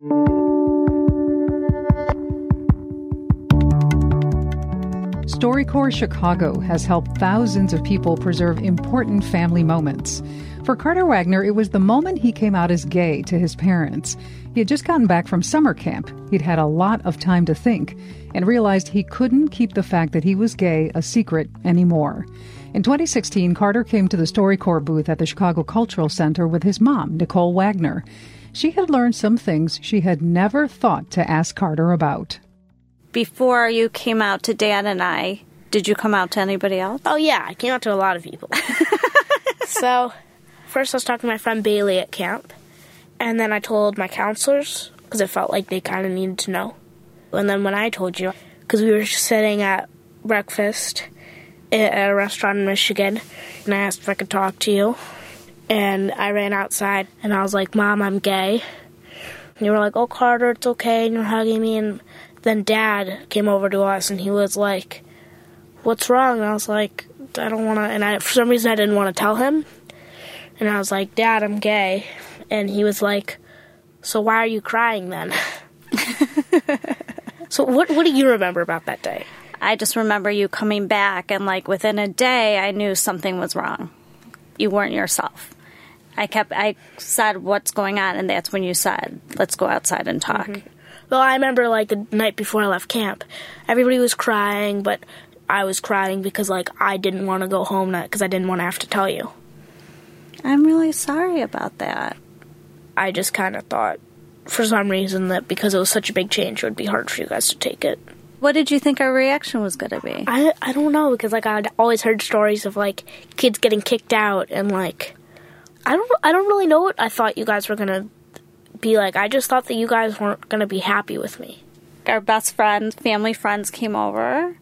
thank you StoryCorps Chicago has helped thousands of people preserve important family moments. For Carter Wagner, it was the moment he came out as gay to his parents. He had just gotten back from summer camp. He'd had a lot of time to think and realized he couldn't keep the fact that he was gay a secret anymore. In 2016, Carter came to the StoryCorps booth at the Chicago Cultural Center with his mom, Nicole Wagner. She had learned some things she had never thought to ask Carter about before you came out to Dan and I, did you come out to anybody else? Oh, yeah, I came out to a lot of people. so, first I was talking to my friend Bailey at camp, and then I told my counselors because I felt like they kind of needed to know. And then when I told you, because we were sitting at breakfast at a restaurant in Michigan, and I asked if I could talk to you, and I ran outside and I was like, Mom, I'm gay. And you were like, Oh, Carter, it's okay, and you're hugging me, and then dad came over to us and he was like, What's wrong? And I was like, I don't want to. And I, for some reason, I didn't want to tell him. And I was like, Dad, I'm gay. And he was like, So why are you crying then? so what what do you remember about that day? I just remember you coming back and like within a day I knew something was wrong. You weren't yourself. I kept I said what's going on and that's when you said let's go outside and talk. Mm-hmm. Well, I remember like the night before I left camp, everybody was crying, but I was crying because like I didn't want to go home because I didn't want to have to tell you. I'm really sorry about that. I just kind of thought, for some reason, that because it was such a big change, it would be hard for you guys to take it. What did you think our reaction was going to be? I I don't know because like I'd always heard stories of like kids getting kicked out and like I don't I don't really know what I thought you guys were going to be like, I just thought that you guys weren't going to be happy with me. Our best friends, family friends came over,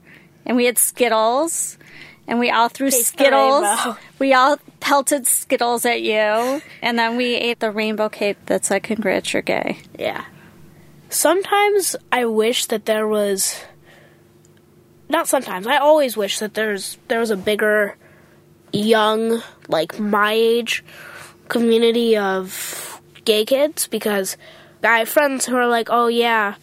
and we had Skittles, and we all threw Taste Skittles. We all pelted Skittles at you, and then we ate the rainbow cake that said, Congrats, you're gay. Yeah. Sometimes I wish that there was. Not sometimes. I always wish that there's there was a bigger, young, like my age, community of gay kids because I have friends who are like, oh yeah,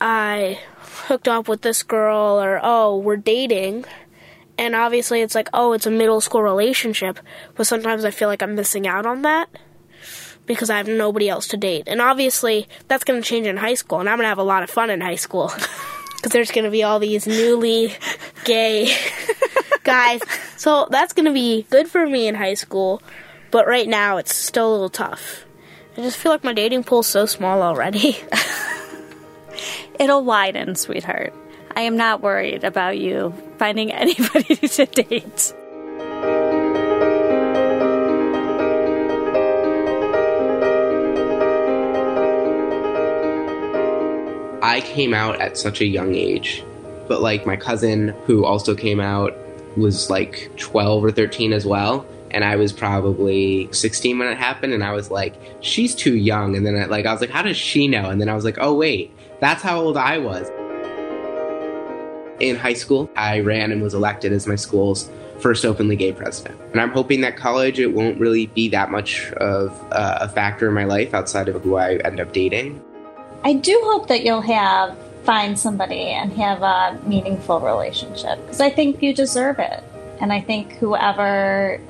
I hooked up with this girl, or oh, we're dating. And obviously, it's like, oh, it's a middle school relationship. But sometimes I feel like I'm missing out on that because I have nobody else to date. And obviously, that's going to change in high school, and I'm going to have a lot of fun in high school because there's going to be all these newly gay guys. So that's going to be good for me in high school. But right now, it's still a little tough. I just feel like my dating pool's so small already. It'll widen, sweetheart. I am not worried about you finding anybody to date. I came out at such a young age, but like my cousin who also came out was like 12 or 13 as well and I was probably 16 when it happened, and I was like, she's too young. And then I, like I was like, how does she know? And then I was like, oh wait, that's how old I was. In high school, I ran and was elected as my school's first openly gay president. And I'm hoping that college it won't really be that much of uh, a factor in my life outside of who I end up dating. I do hope that you'll have find somebody and have a meaningful relationship because I think you deserve it. And I think whoever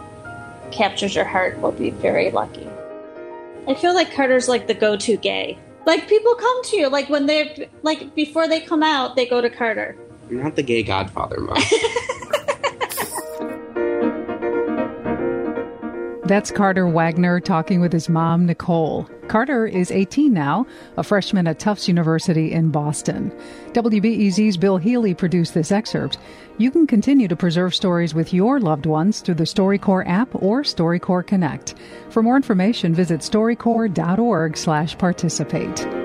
captures your heart will be very lucky. I feel like Carter's like the go-to gay. Like people come to you like when they're like before they come out, they go to Carter. You're not the gay godfather, mom. That's Carter Wagner talking with his mom, Nicole. Carter is 18 now, a freshman at Tufts University in Boston. WBEZ's Bill Healy produced this excerpt. You can continue to preserve stories with your loved ones through the StoryCorps app or StoryCorps Connect. For more information, visit storycorps.org/participate.